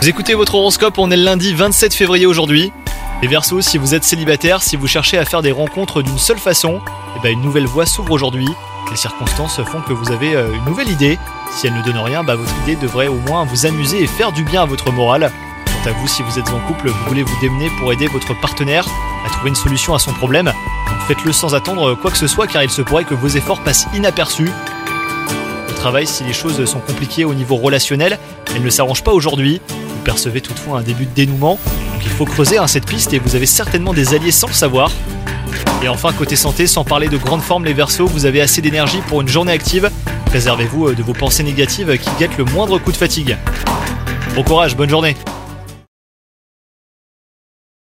Vous écoutez votre horoscope, on est le lundi 27 février aujourd'hui. Les Verseaux, si vous êtes célibataire, si vous cherchez à faire des rencontres d'une seule façon, eh ben une nouvelle voie s'ouvre aujourd'hui. Les circonstances font que vous avez euh, une nouvelle idée. Si elle ne donne rien, bah, votre idée devrait au moins vous amuser et faire du bien à votre morale. Quant à vous, si vous êtes en couple, vous voulez vous démener pour aider votre partenaire à trouver une solution à son problème. Faites-le sans attendre quoi que ce soit car il se pourrait que vos efforts passent inaperçus. Travail, si les choses sont compliquées au niveau relationnel, elles ne s'arrangent pas aujourd'hui. Vous percevez toutefois un début de dénouement, donc il faut creuser hein, cette piste et vous avez certainement des alliés sans le savoir. Et enfin, côté santé, sans parler de grande forme, les Verseaux, vous avez assez d'énergie pour une journée active. Préservez-vous euh, de vos pensées négatives qui guettent le moindre coup de fatigue. Bon courage, bonne journée